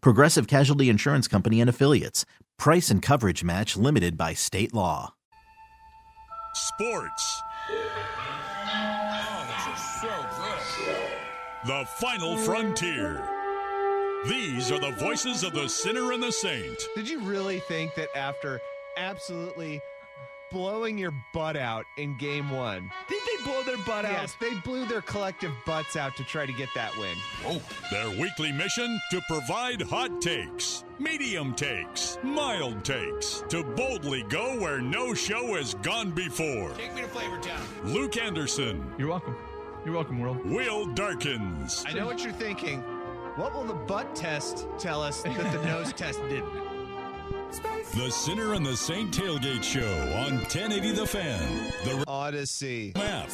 Progressive Casualty Insurance Company and Affiliates. Price and coverage match limited by state law. Sports. Oh, the final frontier. These are the voices of the sinner and the saint. Did you really think that after absolutely blowing your butt out in game one, Did they blow their butt out? yes, they blew their collective butts out to try to get that win? Oh, their weekly mission to provide hot takes, medium takes, mild takes, to boldly go where no show has gone before. Take me to Flavor Town. Luke Anderson, You're welcome. You're welcome, world. Will Darkins, I know what you're thinking. What will the butt test tell us that the nose test didn't? The sinner and the saint tailgate show on 1080 The Fan, the Audacy. map,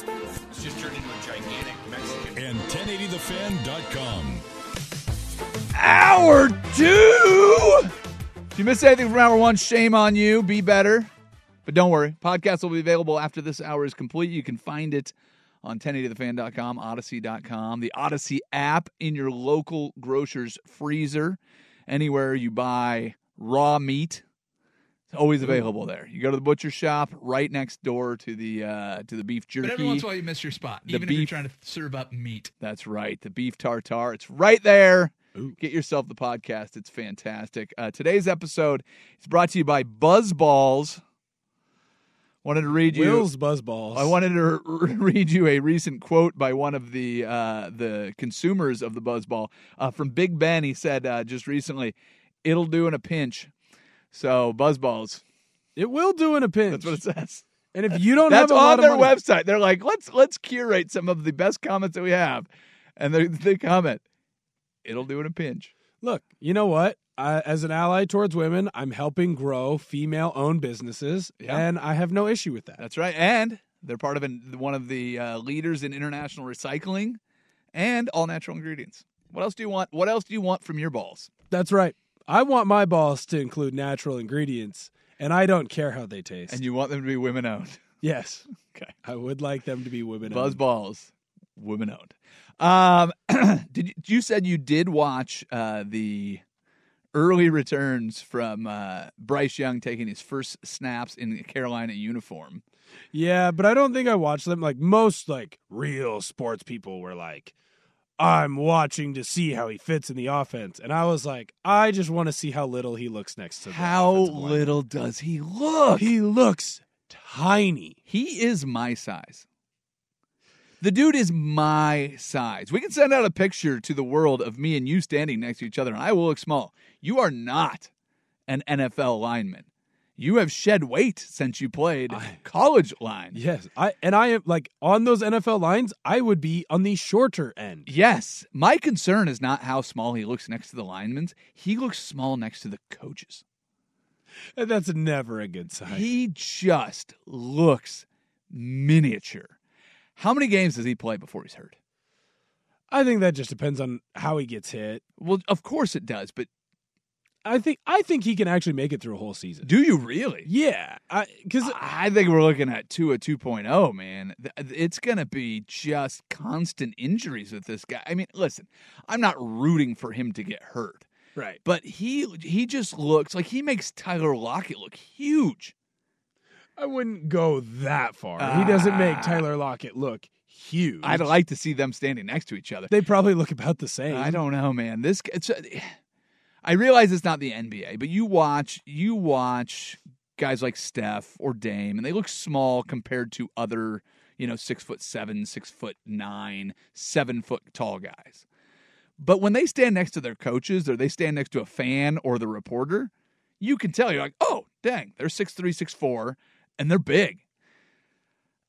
It's just turned into a gigantic Mexican. and 1080thefan.com. Hour two. If you missed anything from hour one, shame on you. Be better. But don't worry, podcast will be available after this hour is complete. You can find it on 1080thefan.com, audacy.com, the Audacy app in your local grocer's freezer, anywhere you buy raw meat. It's always available there. You go to the butcher shop right next door to the uh, to the beef jerky. But every once in a while, you miss your spot, The even if you're beef- trying to serve up meat. That's right. The beef tartare. It's right there. Get yourself the podcast. It's fantastic. Uh, today's episode is brought to you by Buzzballs. Wanted to read you. Will's Buzzballs. I wanted to r- read you a recent quote by one of the uh, the consumers of the Buzzball uh, from Big Ben. He said uh, just recently, "It'll do in a pinch." So Buzzballs. It will do in a pinch. That's what it says. and if you don't That's have a lot on their money, website. They're like, let's let's curate some of the best comments that we have, and they they comment, "It'll do in a pinch." look, you know what? I, as an ally towards women, I'm helping grow female-owned businesses, Yeah. and I have no issue with that. That's right, and they're part of an, one of the uh, leaders in international recycling and all natural ingredients. What else do you want? What else do you want from your balls? That's right. I want my balls to include natural ingredients, and I don't care how they taste. And you want them to be women owned. yes, Okay. I would like them to be women. owned. Buzz balls, women owned. Um, did you, you said you did watch uh, the early returns from uh, Bryce Young taking his first snaps in the Carolina uniform? Yeah, but I don't think I watched them. Like most, like real sports people were like, "I'm watching to see how he fits in the offense," and I was like, "I just want to see how little he looks next to." the How little does he look? He looks tiny. He is my size. The dude is my size. We can send out a picture to the world of me and you standing next to each other, and I will look small. You are not an NFL lineman. You have shed weight since you played I- college line. Yes, I and I am like on those NFL lines. I would be on the shorter end. Yes, my concern is not how small he looks next to the linemen. He looks small next to the coaches. And that's never a good sign. He just looks miniature. How many games does he play before he's hurt? I think that just depends on how he gets hit. Well, of course it does, but I think I think he can actually make it through a whole season. do you really? Yeah, because I think we're looking at two Tua 2.0, man. It's going to be just constant injuries with this guy. I mean, listen, I'm not rooting for him to get hurt, right. but he he just looks like he makes Tyler Lockett look huge. I wouldn't go that far. he doesn't make Ah. Tyler Lockett look huge. I'd like to see them standing next to each other. They probably look about the same. I don't know, man. This it's, uh, I realize it's not the NBA, but you watch you watch guys like Steph or Dame, and they look small compared to other, you know, six foot seven, six foot nine, seven foot tall guys. But when they stand next to their coaches or they stand next to a fan or the reporter, you can tell you're like, oh, dang, they're six three, six four, and they're big.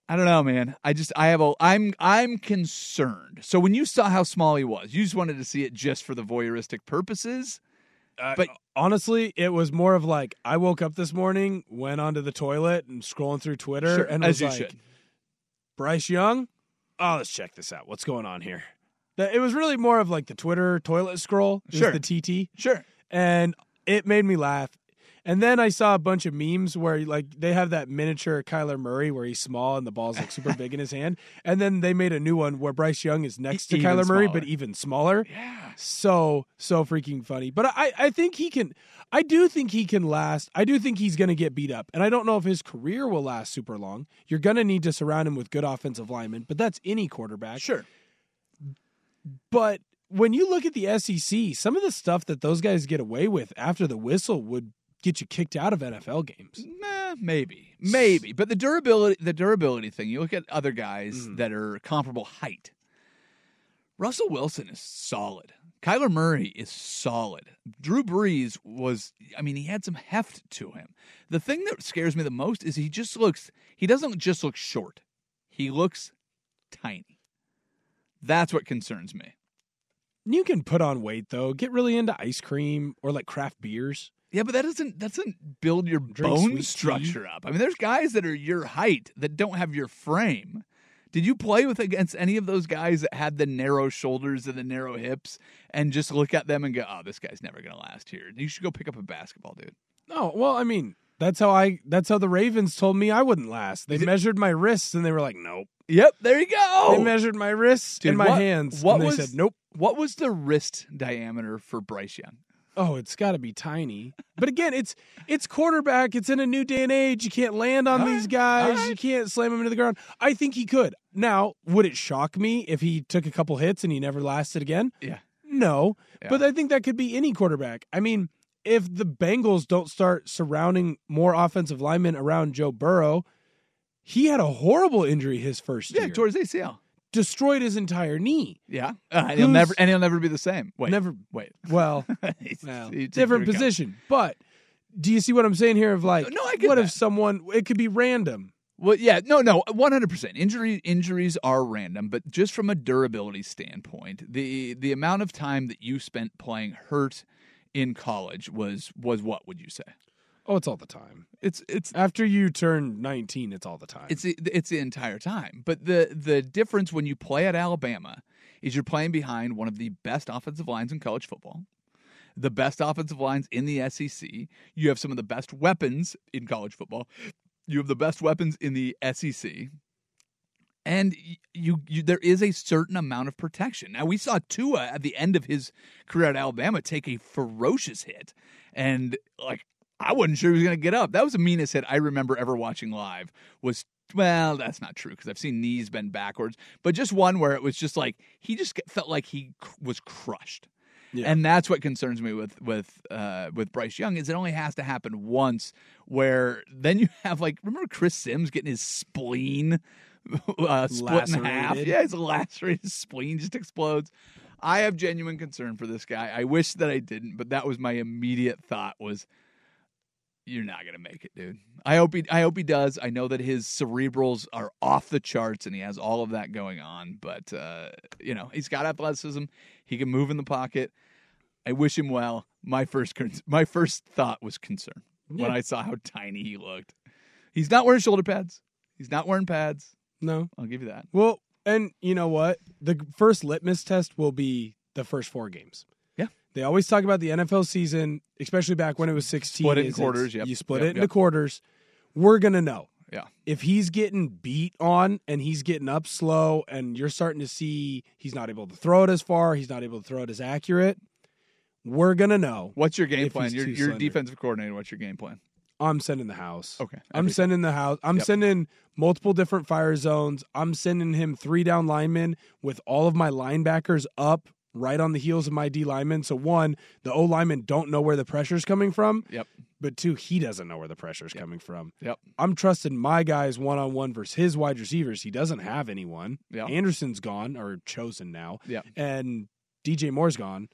I don't know, man. I just I have a I'm I'm concerned. So when you saw how small he was, you just wanted to see it just for the voyeuristic purposes. Uh, But- honestly, it was more of like I woke up this morning, went onto the toilet, and scrolling through Twitter, Sure, and as was like, should. Bryce Young. Oh, let's check this out. What's going on here? That- It was really more of like the Twitter toilet scroll, Sure. the TT, Sure. and it made me laugh. And then I saw a bunch of memes where like they have that miniature Kyler Murray where he's small and the ball's like super big in his hand, and then they made a new one where Bryce Young is next to Even Kyler Murray but even smaller. Yeah. So so freaking funny. But I I think he can. I do think he can last. I do think he's going to get beat up, and I don't know if his career will last super long. You're going to need to surround him with good offensive linemen, but that's any quarterback. Sure. But when you look at the SEC, some of the stuff that those guys get away with after the whistle would get you kicked out of NFL games. Nah, maybe, maybe, but the durability, the durability thing. You look at other guys Mm. that are comparable height. Russell Wilson is solid. Kyler Murray is solid. Drew Brees was, I mean, he had some heft to him. The thing that scares me the most is he just looks, he doesn't just look short, he looks tiny. That's what concerns me. You can put on weight though. Get really into ice cream or like craft beers. Yeah, but that doesn't that doesn't build your Drink bone sweet tea. structure up. I mean, there's guys that are your height that don't have your frame. Did you play with against any of those guys that had the narrow shoulders and the narrow hips and just look at them and go, "Oh, this guy's never going to last here." You should go pick up a basketball, dude. Oh well, I mean that's how I. That's how the Ravens told me I wouldn't last. They measured my wrists and they were like, "Nope." Yep, there you go. They measured my wrists Dude, and my what- hands. what and they was- said, "Nope." What was the wrist diameter for Bryce Young? Oh, it's got to be tiny. But again, it's it's quarterback. It's in a new day and age. You can't land on All these guys. right. You can't slam them into the ground. I think he could. Now, would it shock me if he took a couple hits and he never lasted again? Yeah. No. Yeah. But I think that could be any quarterback. I mean, if the Bengals don't start surrounding more offensive linemen around Joe Burrow, he had a horrible injury his first Yeah, year. Yeah, towards ACL. Destroyed his entire knee. Yeah, uh, and he'll Who's- never and he'll never be the same. Wait, Never wait. well, well different position. But do you see what I'm saying here? Of like, No, I get what that. if someone? It could be random. Well, yeah, no, no, one hundred percent. Injury injuries are random, but just from a durability standpoint, the the amount of time that you spent playing hurt in college was was what would you say? Oh, it's all the time. It's it's After you turn 19, it's all the time. it's the, it's the entire time. But the the difference when you play at Alabama is you're playing behind one of the best offensive lines in college football. The best offensive lines in the SEC. You have some of the best weapons in college football. You have the best weapons in the SEC. And you, you there is a certain amount of protection. Now we saw Tua at the end of his career at Alabama take a ferocious hit and like I wasn't sure he was going to get up. That was the meanest hit I remember ever watching live. Was well, that's not true because I've seen knees bend backwards, but just one where it was just like he just felt like he was crushed. Yeah. And that's what concerns me with with uh, with Bryce Young is it only has to happen once. Where then you have like remember Chris Simms getting his spleen uh, split in half. Yeah, his lacerated spleen just explodes. I have genuine concern for this guy. I wish that I didn't, but that was my immediate thought was you're not gonna make it, dude. I hope he I hope he does. I know that his cerebrals are off the charts and he has all of that going on, but uh, you know, he's got athleticism. He can move in the pocket. I wish him well. My first my first thought was concern when I saw how tiny he looked. He's not wearing shoulder pads. He's not wearing pads. no. I'll give you that. Well, and you know what? The first litmus test will be the first four games. Yeah. They always talk about the NFL season, especially back when it was 16. Split it in quarters, yep. You split Yep, it into yep. quarters. We're going to know. Yeah. If he's getting beat on and he's getting up slow and you're starting to see he's not able to throw it as far, he's not able to throw it as accurate, we're going to know. What's your game plan? Your your defensive coordinator. What's your game plan? I'm sending the house. Okay, I'm sending the house. I'm Yep. sending multiple different fire zones. I'm sending him three down linemen with all of my linebackers up right on the heels of my D lineman. So one, the O linemen don't know where the pressure's coming from. Yep. But two, he doesn't know where the pressure's coming from. Yep. I'm trusting my guys one on one versus his wide receivers. He doesn't have anyone. Yeah. Anderson's gone or chosen now. Yeah. And DJ Moore's gone.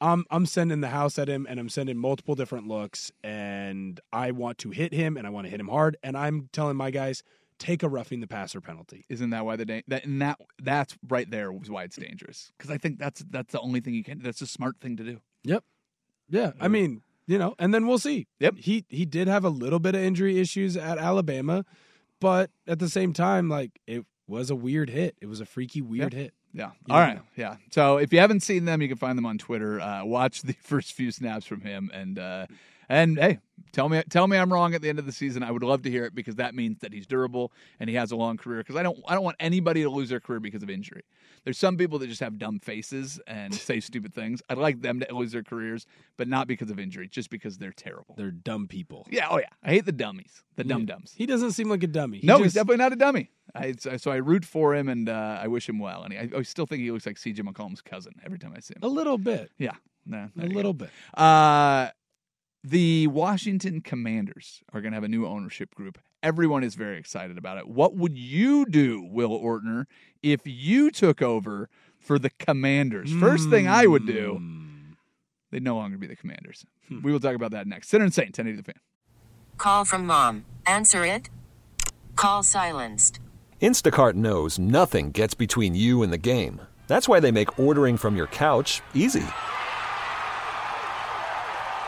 I'm I'm sending the house at him and I'm sending multiple different looks and I want to hit him and I want to hit him hard and I'm telling my guys take a roughing the passer penalty. Isn't that why the da- that and that that's right there was why it's dangerous because I think that's that's the only thing you can. That's a smart thing to do. Yep. Yeah. I mean, you know, and then we'll see. Yep. He he did have a little bit of injury issues at Alabama, but at the same time, like it was a weird hit. It was a freaky weird hit. Yeah. You All know. Yeah. So if you haven't seen them, you can find them on Twitter. Uh, watch the first few snaps from him, and uh, and hey, tell me tell me I'm wrong at the end of the season. I would love to hear it because that means that he's durable and he has a long career. Because I don't I don't want anybody to lose their career because of injury. There's some people that just have dumb faces and say stupid things. I'd like them to lose their careers, but not because of injury, just because they're terrible. They're dumb people. yeah. Oh yeah. I hate the dummies. The dumb dumbs. He doesn't seem like a dummy. He no, he's definitely not a dummy. I, so I root for him and uh, I wish him well. And I, I still think he looks like C.J. McCollum's cousin every time I see him. a little bit. Yeah, nah, A little go. bit. Uh, the Washington Commanders are going to have a new ownership group. Everyone is very excited about it. What would you do, Will Ortner, if you took over for the Commanders? First thing I would do, Hmm. they'd no longer be the Commanders. We will talk about that next. Sinner and Saint, 1080 the fan. Call from mom. Answer it. Call silenced. Instacart knows nothing gets between you and the game. That's why they make ordering from your couch easy.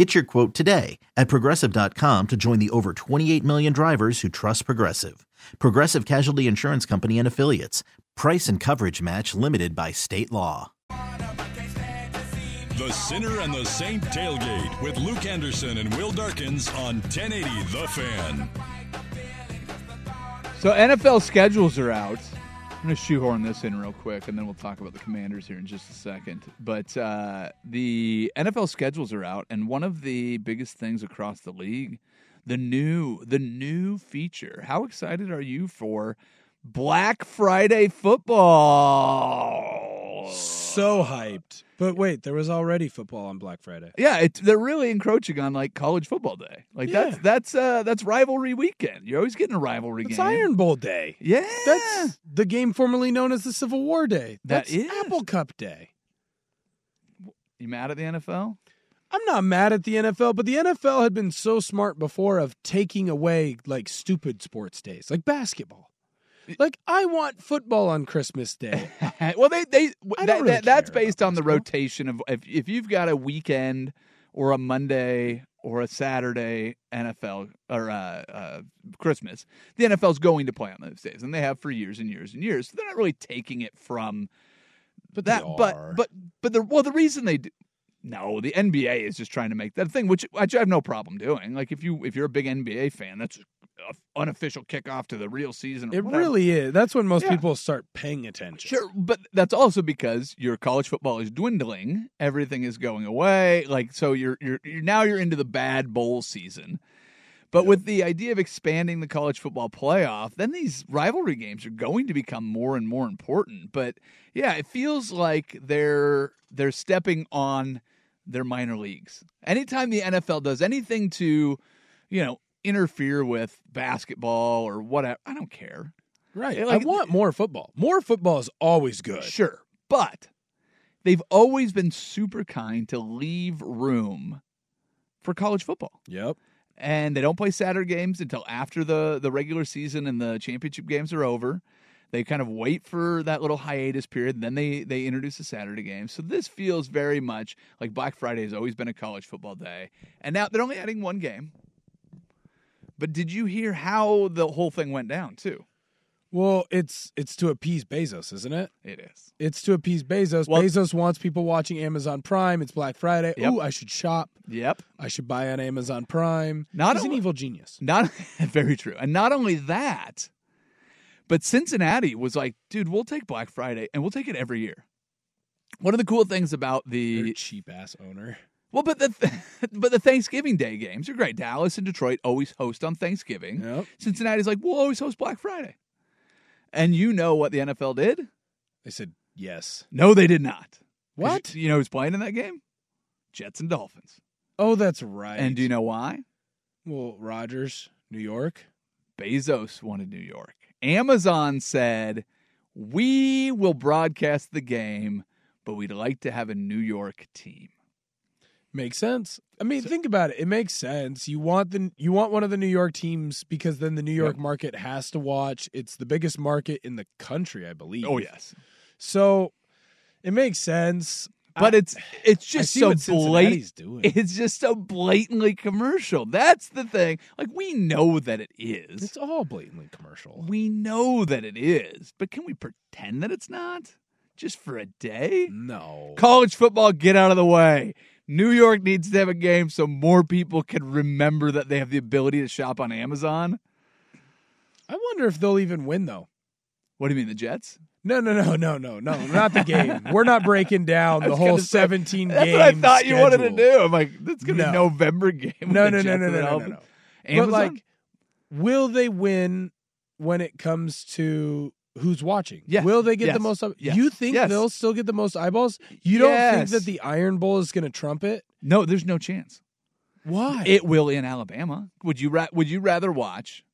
Get your quote today at progressive.com to join the over 28 million drivers who trust Progressive. Progressive Casualty Insurance Company and Affiliates. Price and coverage match limited by state law. The Sinner and the Saint tailgate with Luke Anderson and Will Darkins on 1080 The Fan. So NFL schedules are out. I'm going to shoehorn this in real quick, and then we'll talk about the Commanders here in just a second. But uh, the NFL schedules are out, and one of the biggest things across the league, the new the new feature. How excited are you for Black Friday football? So hyped. But wait, there was already football on Black Friday. Yeah, it, they're really encroaching on like college football day. Like that's Yeah. that's uh that's rivalry weekend. You're always getting a rivalry It's game. Iron Bowl Day. Yeah, That's the game formerly known as the Civil War Day. That That's is. Apple Cup Day. You mad at the NFL? I'm not mad at the NFL, but the NFL had been so smart before of taking away like stupid sports days, like basketball. Like I want football on Christmas Day. well, they they that, really that- that's based on the rotation of if if you've got a weekend or a Monday or a Saturday NFL or uh, uh, Christmas, the NFL's going to play on those days, and they have for years and years and years. So they're not really taking it from But that. But but but the well, the reason they do. No, the NBA is just trying to make that thing, which I have no problem doing. Like if you if you're a big NBA fan, that's unofficial kickoff to the real season. It really is. That's when most Yeah. people start paying attention. Sure, but that's also because your college football is dwindling. Everything is going away. Like so, you're you're, you're now you're into the bad bowl season. But with the idea of expanding the college football playoff, then these rivalry games are going to become more and more important. But yeah, it feels like they're they're stepping on their minor leagues. Anytime the NFL does anything to, you know, interfere with basketball or whatever, I don't care. Right. Yeah, I want more football. More football is always good. Sure. But they've always been super kind to leave room for college football. Yep. And they don't play Saturday games until after the, the regular season and the championship games are over. They kind of wait for that little hiatus period, and then they, they introduce the Saturday game. So this feels very much like Black Friday has always been a college football day. And now they're only adding one game. But did you hear how the whole thing went down, too? Well, it's it's to appease Bezos, isn't it? It is. It's to appease Bezos. Well- Bezos wants people watching Amazon Prime. It's Black Friday. Yep. Ooh, I should shop. Yep. I should buy on Amazon Prime. Not He's an evil genius. Not very true. And not only that, but Cincinnati was like, dude, we'll take Black Friday and we'll take it every year. One of the cool things about the cheap ass owner. Well, but the but the Thanksgiving Day games are great. Dallas and Detroit always host on Thanksgiving. Yep. Cincinnati's like, we'll always host Black Friday. And you know what the NFL did? They said yes. No, they did not. What? You know who's playing in that game? Jets and Dolphins. Oh, that's right. And do you know why? well, Rodgers, New York. Bezos wanted New York. Amazon said, We will broadcast the game, but we'd like to have a New York team. Makes sense. I mean, think about it. It makes sense. You want the you want one of the New York teams because then the New York Yep. market has to watch. It's the biggest market in the country, I believe. Oh, yes. So it makes sense. But I- it's it's just so blatant. It's just so blatantly commercial. That's the thing. Like we know that it is. It's all blatantly commercial. We know that it is, but can we pretend that it's not? Just for a day? No. College football, get out of the way. New York needs to have a game so more people can remember that they have the ability to shop on Amazon. I wonder if they'll even win though. What do you mean, the Jets? No, no, no, no, no, no, not the game. We're not breaking down the whole gonna say, 17 That's game what I thought you wanted to do. I'm like, that's going to No. be November game. No, no, no, no, no, no, no, no. Amazon? But like, will they win when it comes to who's watching? Will they get yes, the most? yes, You think yes. they'll still get the most eyeballs? You don't think that the Iron Bowl is going to trump it? no, there's no chance. Why? It will in Alabama. Would you ra- would you rather watch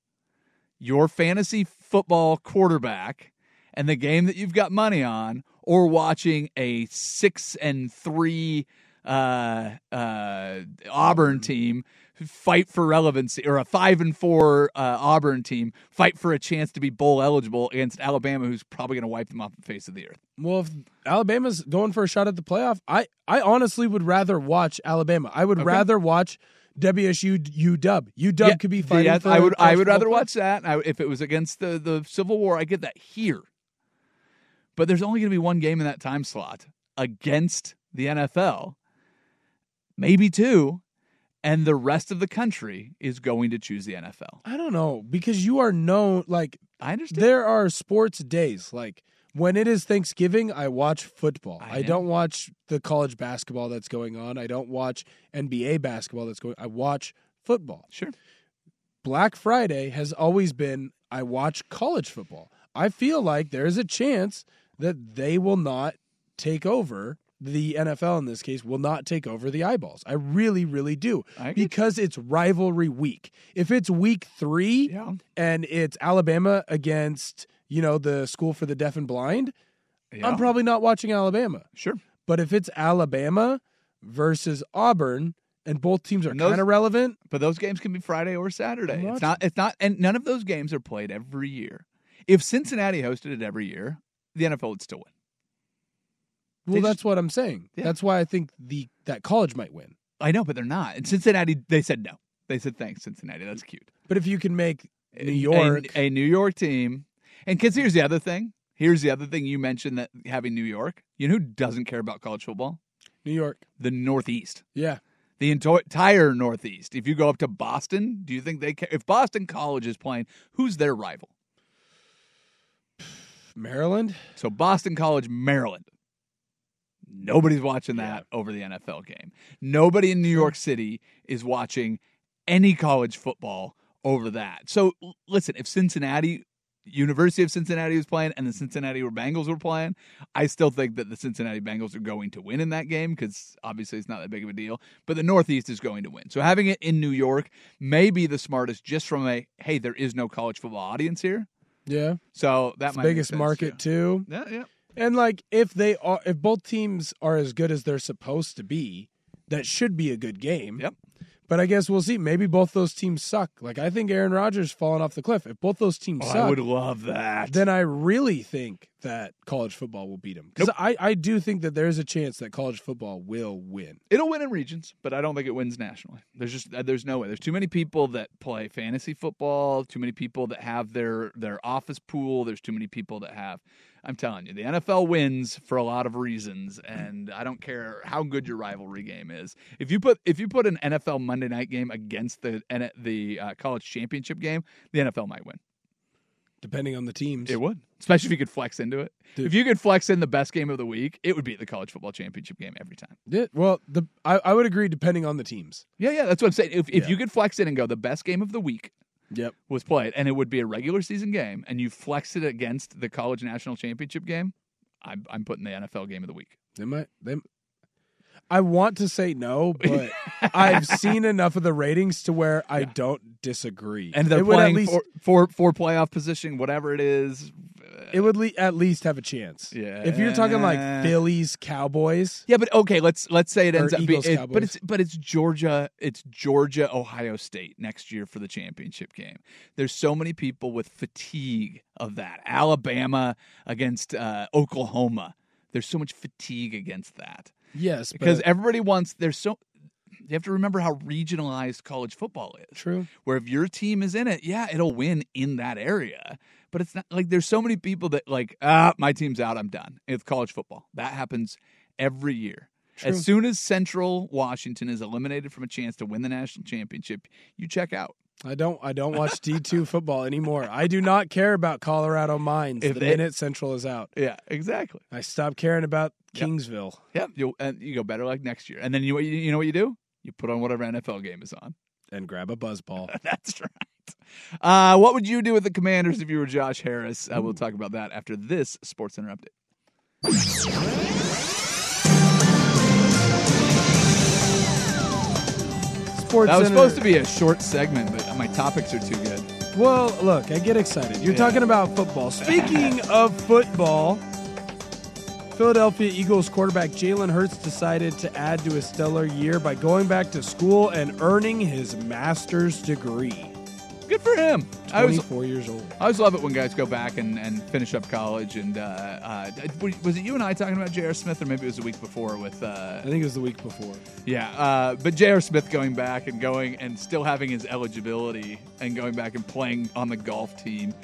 your fantasy football quarterback and the game that you've got money on, or watching a six and three uh, uh, Auburn team fight for relevancy, or a five and four uh, Auburn team fight for a chance to be bowl eligible against Alabama, who's probably going to wipe them off the face of the earth? Well, if Alabama's going for a shot at the playoff, I, I honestly would rather watch Alabama. I would Okay. rather watch WSU UW. UW Yeah, could be fighting yeah, I would. I would rather football watch that. I, if it was against the the Civil War, I get that here. But there's only going to be one game in that time slot against the NFL, maybe two, and the rest of the country is going to choose the NFL. I don't know because you are known like I understand. there are sports days like when it is Thanksgiving, I watch football. I I, don't watch the college basketball that's going on. I don't watch NBA basketball that's going. I watch football. Sure. Black Friday has always been I watch college football. I feel like there is a chance that they will not take over the NFL in this case will not take over the eyeballs. I really really do. Because it's rivalry week. If it's week 3 Yeah. and it's Alabama against, you know, the school for the deaf and blind, Yeah. I'm probably not watching Alabama. sure. But if it's Alabama versus Auburn and both teams are kind of relevant, But those games can be Friday or Saturday. It's not. It's not. And none of those games are played every year. If Cincinnati hosted it every year, the NFL would still win. Well They that's just- what I'm saying. Yeah. That's why I think the that college might win. I know, but they're not. And Cincinnati, they said no. They said thanks, Cincinnati. That's cute. But if you can make New A- York a, New York team, and because here's the other thing. Here's the other thing you mentioned that having New York. You know who doesn't care about college football? New York. The Northeast. Yeah. The entire Northeast. If you go up to Boston, do you think they care? If Boston College is playing, who's their rival? Maryland? So Boston College, Maryland. Nobody's watching that over the NFL game. Nobody in New York City is watching any college football over that. So listen, if Cincinnati University of Cincinnati was playing and the Cincinnati Bengals were playing, I still think that the Cincinnati Bengals are going to win in that game because obviously it's not that big of a deal. But the Northeast is going to win. So having it in New York may be the smartest just from a hey, there is no college football audience here. Yeah. So that It's might biggest market too. Yeah, yeah. And like if they are if both teams are as good as they're supposed to be, that should be a good game. Yep. But I guess we'll see. Maybe both those teams suck. Like I think Aaron Rodgers falling off the cliff. If both those teams Oh, suck, I would love that. then I really think that college football will beat them. Because I, I do think that there's a chance that college football will win. It'll win in regions, but I don't think it wins nationally. There's just uh, there's no way. There's too many people that play fantasy football. Too many people that have their their office pool. There's too many people that have. I'm telling you, the NFL wins for a lot of reasons, and I don't care how good your rivalry game is. If you put if you put an NFL Monday night game against the the uh, college championship game, the NFL might win. Depending on the teams. It would, especially if you could flex into it. Dude. If you could flex in the best game of the week, it would be the college football championship game every time. Yeah, well, the I, I would agree depending on the teams. Yeah, yeah, that's what I'm saying. If if Yeah. you could flex in and go, the best game of the week Yep. was played, and it would be a regular season game, and you flex it against the college national championship game, I'm I'm putting the NFL game of the week. They might they I want to say no, but I've seen enough of the ratings to where I don't disagree. And they're it would at playing least for, for for playoff position, whatever it is. It would le- at least have a chance. Yeah. If you're talking like Phillies, Cowboys, Yeah, but okay, let's let's say it ends up being, it- but it's but it's Georgia, it's Georgia, Ohio State next year for the championship game. There's so many people with fatigue of that. Alabama against uh, Oklahoma. There's so much fatigue against that. yes, because but, everybody wants there's so you have to remember how regionalized college football is true. where if your team is in it yeah it'll win in that area but it's not like there's so many people that like ah my team's out i'm done. It's college football. That happens every year. True. as soon as central washington is eliminated from a chance to win the national championship you check out. I don't I don't watch D two football anymore. I do not care about Colorado Mines If the they- minute Central is out. yeah exactly. I stop caring about Kingsville. yeah you and you go better like next year. And then you you know what you do? You put on whatever nfl game is on And grab a buzz ball. That's right. Uh, what would you do with the Commanders if you were Josh Harris? Uh, we'll talk about that after this Sports Center update. Sports That was Center- supposed to be a short segment, but my topics are too good. Well, look, I get excited. You're Yeah. talking about football. Speaking of football, Philadelphia Eagles quarterback Jalen Hurts decided to add to his stellar year by going back to school and earning his master's degree. Good for him. I was 24 years old. I always love it when guys go back and, and finish up college. And uh, uh, was it you and I talking about J.R. Smith, or maybe it was the week before with uh, I think it was the week before. Yeah, uh, but J.R. Smith going back and going and still having his eligibility and going back and playing on the golf team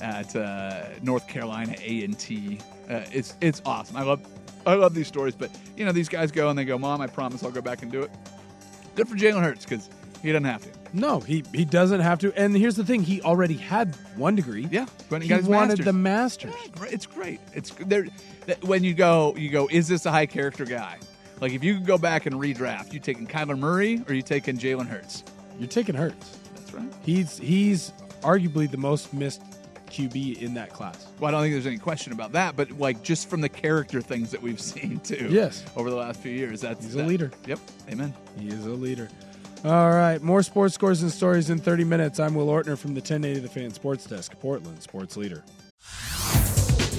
at uh, North Carolina A and T. Uh, it's it's awesome. I love I love these stories. But you know, these guys go and they go, "Mom, I promise I'll go back and do it." Good for Jalen Hurts because he doesn't have to. No, he he doesn't have to. And here's the thing: he already had one degree. Yeah, when he he wanted master's. the masters. Yeah. It's great. It's there. When you go, you go. Is this a high character guy? Like if you could go back and redraft, you taking Kyler Murray or you taking Jalen Hurts? You're taking Hurts. That's right. He's he's arguably the most missed QB in that class. Well, I don't think there's any question about that, but like just from the character things that we've seen too. Yes. Over the last few years, that's He's a leader. Yep. Amen. He is a leader. All right, more sports scores and stories in 30 minutes. I'm Will Ortner from the 1080 The Fan Sports Desk, Portland Sports Leader.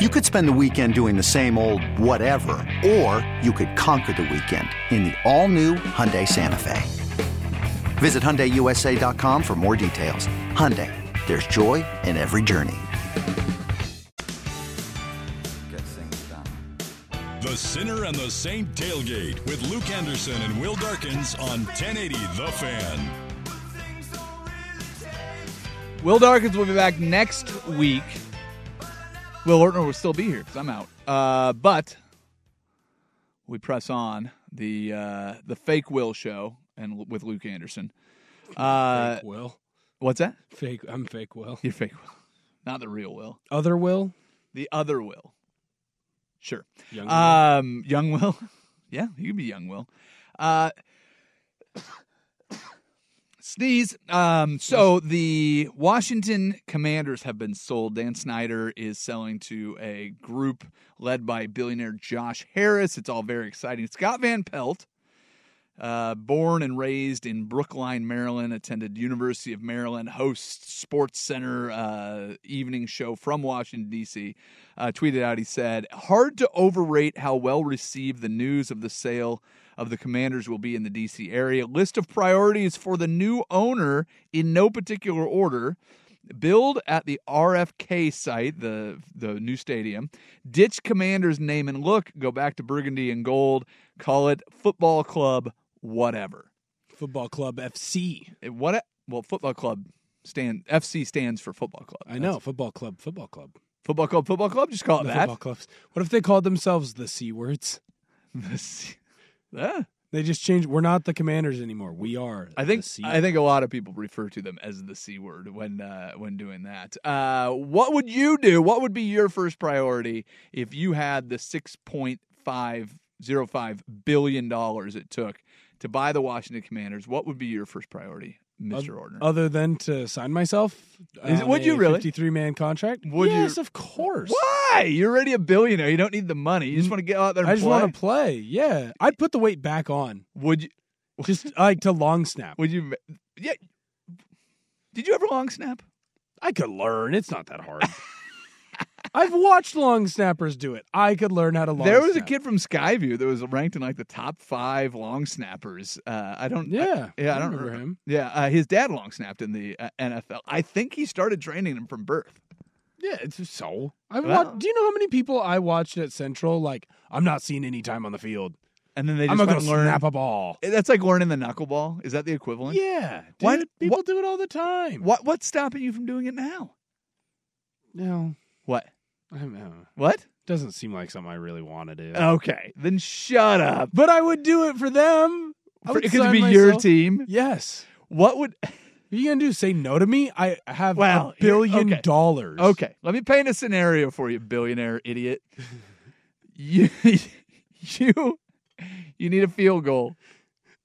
You could spend the weekend doing the same old whatever, or you could conquer the weekend in the all-new Hyundai Santa Fe. Visit HyundaiUSA.com for more details. Hyundai, there's joy in every journey. The Sinner and the Saint tailgate with Luke Anderson and Will Darkins on 1080 The Fan. Will Darkins will be back next week Will Ortner will still be here because I'm out. Uh, but we press on the uh, the fake Will show and with Luke Anderson. Uh, fake Will. What's that? Fake. I'm fake Will. You're fake Will, not the real Will. Other Will. The other Will. Sure. Young Will. um, young Will. yeah, you can be young Will. Uh, sneeze. Um, so the Washington Commanders have been sold. Dan Snyder is selling to a group led by billionaire Josh Harris. It's all very exciting. Scott Van Pelt. Uh, born and raised in Brookeville, Maryland, attended University of Maryland, hosts Sports Center uh, evening show from Washington D.C. Uh, tweeted out, he said, "Hard to overrate how well received the news of the sale of the Commanders will be in the D.C. area. List of priorities for the new owner in no particular order." Build at the RFK site, the the new stadium. Ditch Commanders name and look. Go back to burgundy and gold. Call it Football Club whatever. Football Club FC. It- What? Well, football club stand FC stands for football club. I know. Football Club. Football Club. Football club. Football club. Just call it The that. football clubs. What if they called themselves the C words? The C- Yeah. They just changed. We're not the Commanders anymore. We are. I think. I think a lot of people refer to them as the c word when uh, when doing that. Uh, what would you do? What would be your first priority if you had the six point five zero five billion dollars it took to buy the Washington Commanders? What would be your first priority, Mister Ortner? Other than to sign myself, Is- would you really? Fifty-three man contract. Would you- yes, of course. Why? You're already a billionaire. You don't need the money. You just mm, want to get out there. And I just play. want to play. Yeah, I'd put the weight back on. Would you? Just like to long snap. Would you? Yeah. Did you ever long snap? I could learn. It's not that hard. I've watched long snappers do it. I could learn how to long. there was snap. a kid from Skyview that was ranked in like the top five long snappers. Uh, I don't. Yeah, I, yeah, I, I don't remember remember him. Yeah, uh, his dad long snapped in the uh, NFL. I think he started training him from birth. Yeah, it's just so. I've Well- watched, do you know how many people I watched at Central? Like, I'm not seeing any time on the field. And then they I'm just gonna and learned- snap a ball. That's like learning the knuckleball. Is that the equivalent? Yeah, dude, Why- people what- do it all the time. What What's stopping you from doing it now? No, What? I don't know. What? Doesn't seem like something I really want to do. Okay, then shut up. But I would do it for them. I For- would it could sign be your myself- team. Yes. What would? What are you gonna do? Say no to me? I have Well, a here- billion okay. dollars. Okay, let me paint a scenario for you, billionaire idiot. you you you need a field goal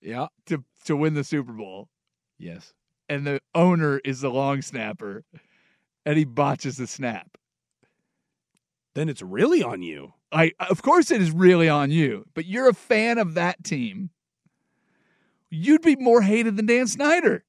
Yeah. to to win the Super Bowl, Yes. and the owner is the long snapper, and he botches the snap. Then it's really on you. I of course it is really on you, but you're a fan of that team. You'd be more hated than Dan Snyder.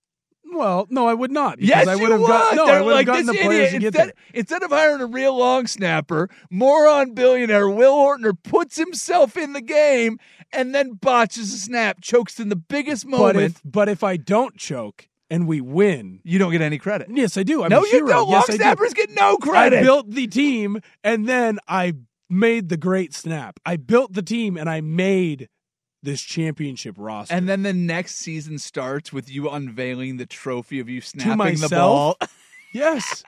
Well, no, I would not. Yes, I would you have would. got no. They're I would have gotten the players idiot, to get instead, there. instead of hiring a real long snapper, moron billionaire Will Ortner puts himself in the game and then botches a snap, chokes in the biggest moment. But if but if I don't choke and we win, you don't get any credit. yes, I do. I'm no, a you hero. don't. Yes, long I do. snappers get no credit. I built the team and then I made the great snap. I built the team and I made this championship roster. and then the next season starts with you unveiling the trophy of you snapping the ball. yes.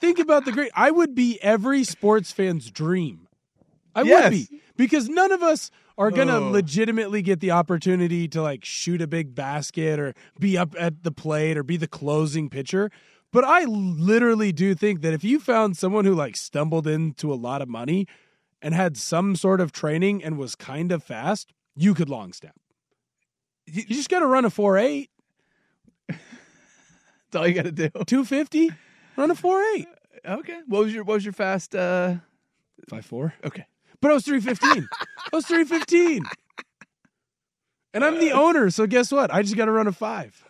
Think about the great. I would be every sports fan's dream. I Yes. would be because none of us are going to Oh. legitimately get the opportunity to like shoot a big basket or be up at the plate or be the closing pitcher. But I literally do think that if you found someone who like stumbled into a lot of money and had some sort of training and was kind of fast, you could long snap. You just got to run a 4 8, That's all you got to do. 250, run a 4 8. Okay. What was your What was your fast? uh 5 4. Okay. But I was 315. I was 315. And I'm the uh. owner, so guess what? I just got to run a 5.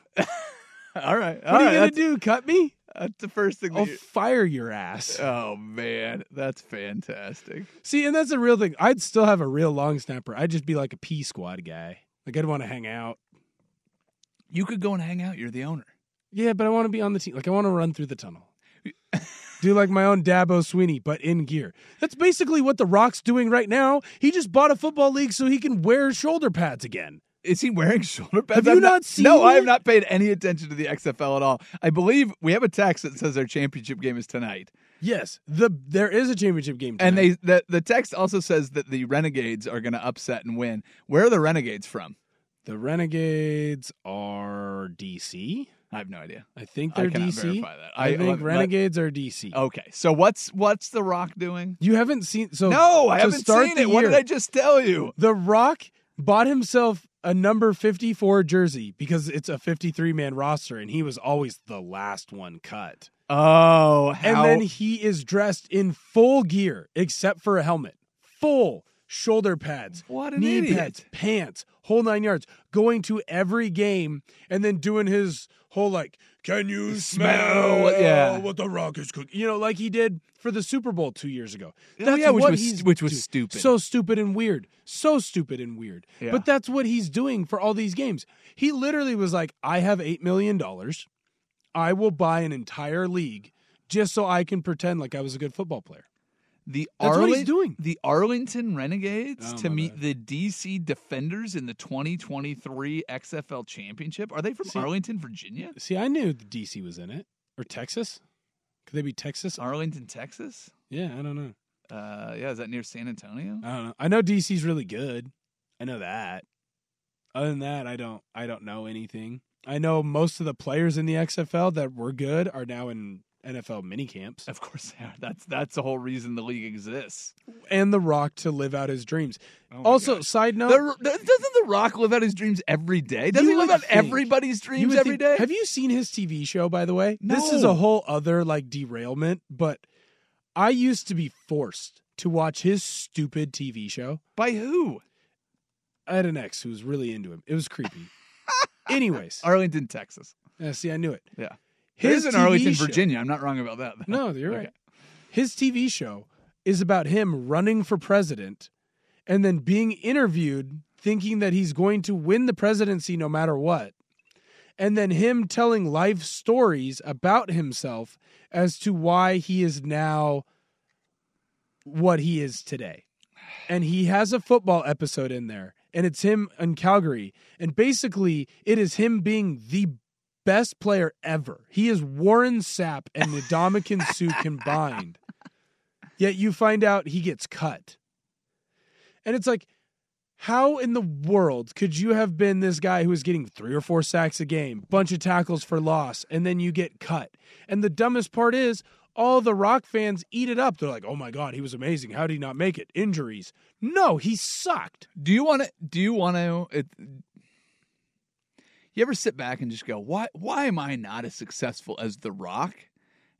All right. What are you going to do? Cut me? That's the first thing. I'll you- fire your ass. Oh man, that's fantastic. See, and that's the real thing. I'd still have a real long snapper. I'd just be like a P squad guy. Like I'd want to hang out. You could go and hang out. You're the owner. Yeah, but I want to be on the team. Like I want to run through the tunnel. Do like my own Dabo Swinney, but in gear. That's basically what The Rock's doing right now. He just bought a football league so he can wear shoulder pads again. Is he wearing shoulder pads? Have you I'm not seen No, I have not paid any attention to the XFL at all. I believe we have a text that says our championship game is tonight. Yes, the there is a championship game, And they the the text also says that the Renegades are going to upset and win. Where are the Renegades from? the Renegades are DC. I have no idea. I think they're cannot DC. verify that. I, I- think Renegades are DC. Okay, so what's what's the Rock doing? You haven't seen so no, I haven't start seen it. What did I just tell you? The Rock bought himself a number 54 jersey because it's a 53 man roster and he was always the last one cut. Oh, And then he is dressed in full gear except for a helmet. Full shoulder pads, What an knee idiot. pads, pants, whole nine yards, going to every game and then doing his whole like, can you smell, Smell, yeah. what the rock is cooking? You know, like he did for the Super Bowl two years ago. Oh, That's yeah, which what was- he's which was doing. stupid. So stupid and weird. So stupid and weird. Yeah. But that's what he's doing for all these games. He literally was like, I have $8 million. I will buy an entire league just so I can pretend like I was a good football player. The That's what he's doing. The Arlington Renegades Oh, to my meet the DC Defenders in the 2023 XFL Championship. Are they from See- Arlington, Virginia? See, I knew the DC was in it. Or Texas? Could they be Texas? Arlington, Texas? Yeah, I don't know. Uh, yeah, is that near San Antonio? I don't know. I know DC's really good. I know that. Other than that, I don't I don't know anything. I know most of the players in the XFL that were good are now in NFL mini camps. Of course they are. That's that's the whole reason the league exists. And The Rock to live out his dreams. Oh also, gosh. side note, The- doesn't The Rock live out his dreams every day? Doesn't he live out think- everybody's dreams every think- day? Have you seen his TV show, by the way? This is a whole other like derailment, but I used to be forced to watch his stupid TV show. By who? I had an ex who was really into him. It was creepy. Anyways, Arlington, Texas. yeah, see, I knew it. Yeah. His in TV Arlington, show- Virginia. I'm not wrong about that. No, you're Okay. right. His TV show is about him running for president and then being interviewed thinking that he's going to win the presidency no matter what. And then him telling life stories about himself as to why he is now what he is today. And he has a football episode in there, and it's him in Calgary. And basically, it is him being the best player ever. He is Warren Sapp and Ndamukong Suh combined. Yet you find out he gets cut. And it's like, how in the world could you have been this guy who was getting three or four sacks a game, bunch of tackles for loss, and then you get cut? And the dumbest part is, all the Rock fans eat it up. They're like, "Oh my god, he was amazing. How did he not make it? Injuries." No, he sucked. Do you want to? Do you want to? You ever sit back and just go, "Why? Why am I not as successful as The Rock?"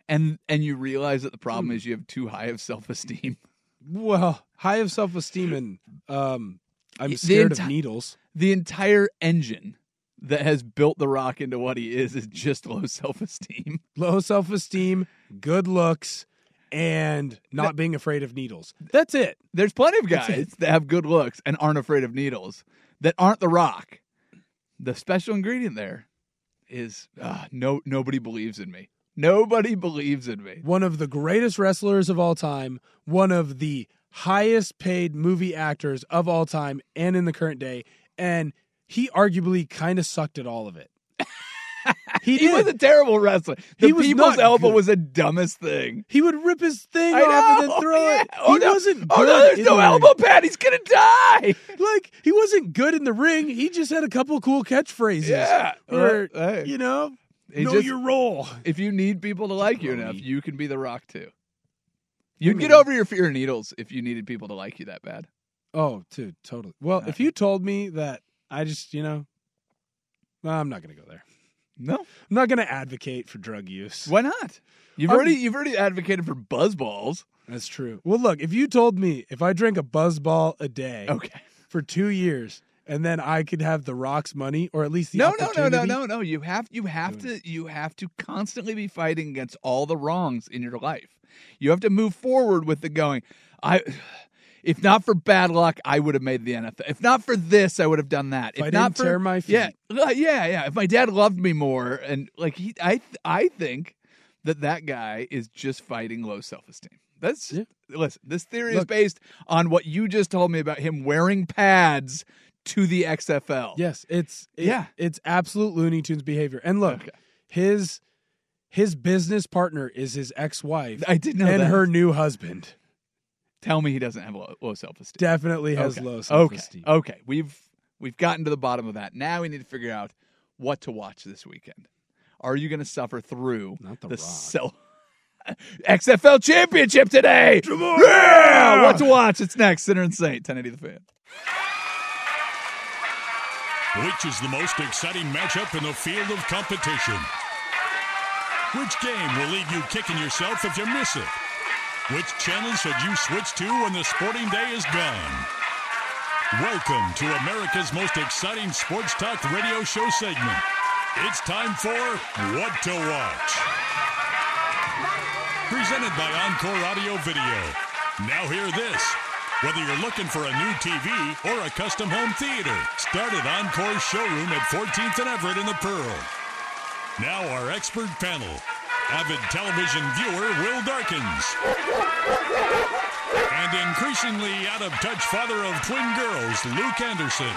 And and you realize that the problem Hmm. is you have too high of self esteem. Well, high of self esteem and um, I'm scared enti- of needles. The entire engine that has built The Rock into what he is is just low self esteem. Low self esteem, good looks, and not being afraid of needles. That's it. There's plenty of guys that have good looks and aren't afraid of needles that aren't The Rock. The special ingredient there is uh, no nobody believes in me. Nobody believes in me. One of the greatest wrestlers of all time, one of the highest paid movie actors of all time and in the current day, and he arguably kind of sucked at all of it. He, He was a terrible wrestler. The He was people's elbow good. was the dumbest thing. He would rip his thing I off and then throw yeah. it. Oh, he no. wasn't good. Oh no, there's no the elbow ring. pad. He's gonna die. Like he wasn't good in the ring. He just had a couple cool catchphrases. Yeah. Where, Well, hey. you know, know just- your role. If you need people to like you enough, you can be the Rock too. You'd I get over your fear of needles if you needed people to like you that bad. Oh, dude, totally. Well, if you told me that I just, you know, well, I'm not going to go there. No, I'm not going to advocate for drug use. why not? You've already you've already advocated for buzz balls. That's true. Well, look, if you told me if I drank a buzz ball a day Okay. for two years and then I could have the Rock's money or at least the No, no, no, no, opportunity- no, no. You have you have to you have to constantly be fighting against all the wrongs in your life. You have to move forward with the going. I if not for bad luck, I would have made the NFL. If not for this, I would have done that. If I not didn't for tear my feet. uh, yeah, yeah. If my dad loved me more, and like he, I, I think that that guy is just fighting low self esteem. That's Yeah. listen. This theory is based on what you just told me about him wearing pads to the XFL. Yes, it's it- Yeah. it's absolute Looney Tunes behavior. And look, Okay. his his business partner is his ex-wife. I did know and that. her new husband. Tell me he doesn't have low, low self esteem. Definitely has okay. low self-esteem. Okay. okay, We've we've gotten to the bottom of that. Now we need to figure out what to watch this weekend. Are you going to suffer through Not the the self XFL championship today? Yeah! What to watch? It's next. Sinner and Saint, 1080 the fan. Which is the most exciting matchup in the field of competition? Which game will leave you kicking yourself if you miss it? Which channel should you switch to when the sporting day is gone? Welcome to America's most exciting sports talk radio show segment. It's time for What to Watch. Presented by Encore Audio Video. Now hear this. Whether you're looking for a new TV or a custom home theater, start at Encore's showroom at 14th and Everett in the Pearl. Now our expert panel. Avid television viewer Will Darkins. And increasingly out of touch father of twin girls, Luke Anderson.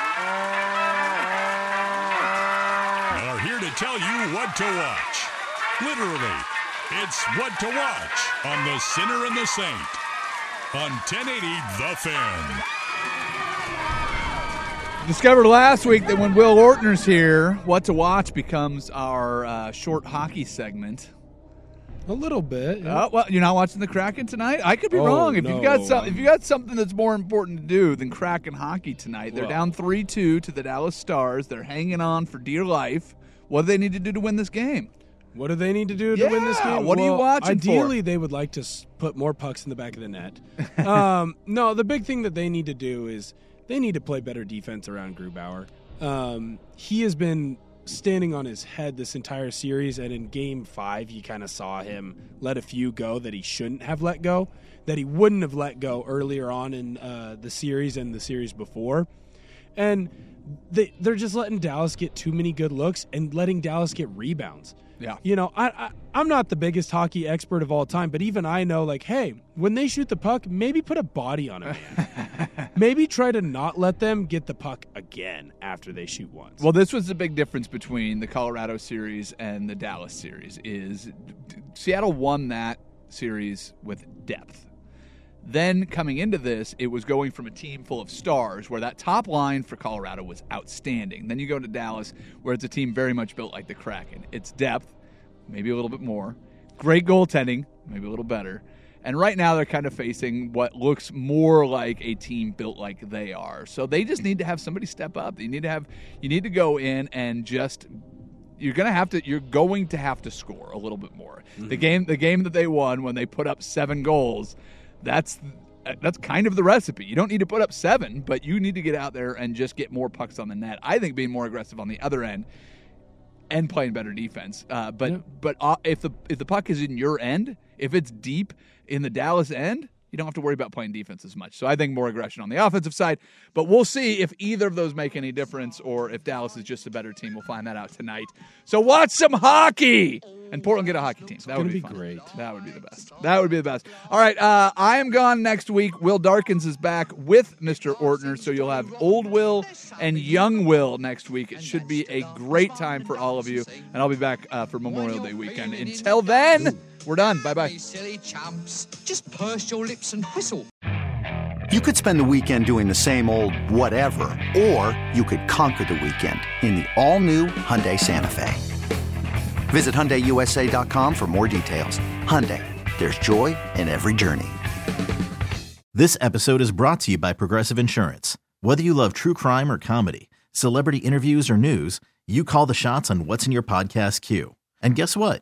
Are here to tell you what to watch. Literally, it's what to watch on The Sinner and the Saint on 1080 The Fan. Discovered last week that when Will Ortner's here, what to watch becomes our uh, short hockey segment. A little bit. Oh well, you're not watching the Kraken tonight. I could be Oh, wrong. If you've got some, if you got something that's more important to do than Kraken hockey tonight, they're Well. down three two to the Dallas Stars. They're hanging on for dear life. What do they need to do to win this game? What do they need to do to win this game? what are you Well, watching for? Ideally, they would like to put more pucks in the back of the net. um, no, the big thing that they need to do is they need to play better defense around Grubauer. Um, he has been standing on his head this entire series, and in Game Five, you kind of saw him let a few go that he shouldn't have let go, that he wouldn't have let go earlier on in uh, the series and the series before, and they they're just letting Dallas get too many good looks and letting Dallas get rebounds. Yeah. You know, I, I I'm not the biggest hockey expert of all time, but even I know like, hey, when they shoot the puck, maybe put a body on it. maybe try to not let them get the puck again after they shoot once. Well, this was the big difference between the Colorado series and the Dallas series. Is Seattle won that series with depth. Then coming into this, it was going from a team full of stars where that top line for Colorado was outstanding. Then you go to Dallas where it's a team very much built like the Kraken. It's depth, maybe a little bit more. Great goaltending, maybe a little better. And right now they're kind of facing what looks more like a team built like they are. So they just need to have somebody step up. You need to have you need to go in and just you're gonna have to you're going to have to score a little bit more. The mm-hmm. game the game that they won when they put up seven goals, that's that's kind of the recipe. You don't need to put up seven, but you need to get out there and just get more pucks on the net. I think being more aggressive on the other end and playing better defense. Uh, but but uh, if the if the puck is in your end, if it's deep in the Dallas end, you don't have to worry about playing defense as much. So I think more aggression on the offensive side. But we'll see if either of those make any difference or if Dallas is just a better team. We'll find that out tonight. So watch some hockey and Portland get a hockey team. That would be, be fun. great. That would be the best. That would be the best. All right, uh, I am gone next week. Will Darkins is back with Mr. Ortner, so you'll have old Will and young Will next week. It should be a great time for all of you, and I'll be back uh, for Memorial Day weekend. Until then, we're done. Bye bye. Silly chumps. Just purse your lips and whistle. You could spend the weekend doing the same old whatever, or you could conquer the weekend in the all-new Hyundai Santa Fe. Visit HyundaiUSA.com for more details. Hyundai, there's joy in every journey. This episode is brought to you by Progressive Insurance. Whether you love true crime or comedy, celebrity interviews or news, you call the shots on what's in your podcast queue. And guess what?